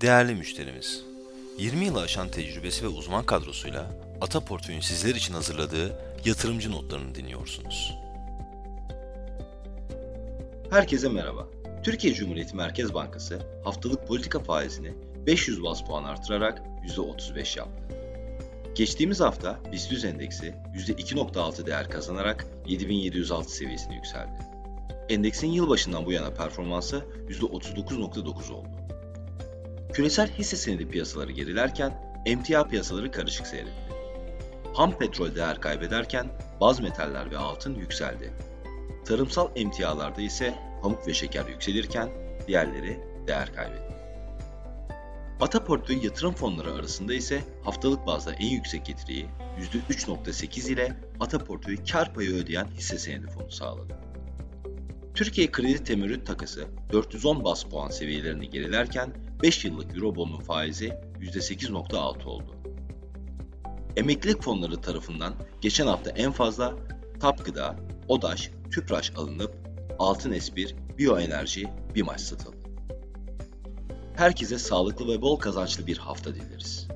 Değerli müşterimiz, 20 yılı aşan tecrübesi ve uzman kadrosuyla Ata Portföy'ün sizler için hazırladığı yatırımcı notlarını dinliyorsunuz. Herkese merhaba. Türkiye Cumhuriyeti Merkez Bankası haftalık politika faizini 500 bas puan artırarak %35 yaptı. Geçtiğimiz hafta BIST endeksi %2.6 değer kazanarak 7706 seviyesine yükseldi. Endeksin yılbaşından bu yana performansı %39.9 oldu. Küresel hisse senedi piyasaları gerilerken emtia piyasaları karışık seyretti. Ham petrol değer kaybederken baz metaller ve altın yükseldi. Tarımsal emtialarda ise pamuk ve şeker yükselirken diğerleri değer kaybetti. Ata portföy yatırım fonları arasında ise haftalık bazda en yüksek getiriyi %3.8 ile Ata portföy kar payı ödeyen hisse senedi fonu sağladı. Türkiye kredi temerrüt takası 410 bas puan seviyelerini gerilerken 5 yıllık Eurobond'un faizi %8.6 oldu. Emeklilik fonları tarafından geçen hafta en fazla TAP Gıda, ODAŞ, TÜPRAŞ alınıp Altın S1, Bioenerji, BİMAŞ satıldı. Herkese sağlıklı ve bol kazançlı bir hafta dileriz.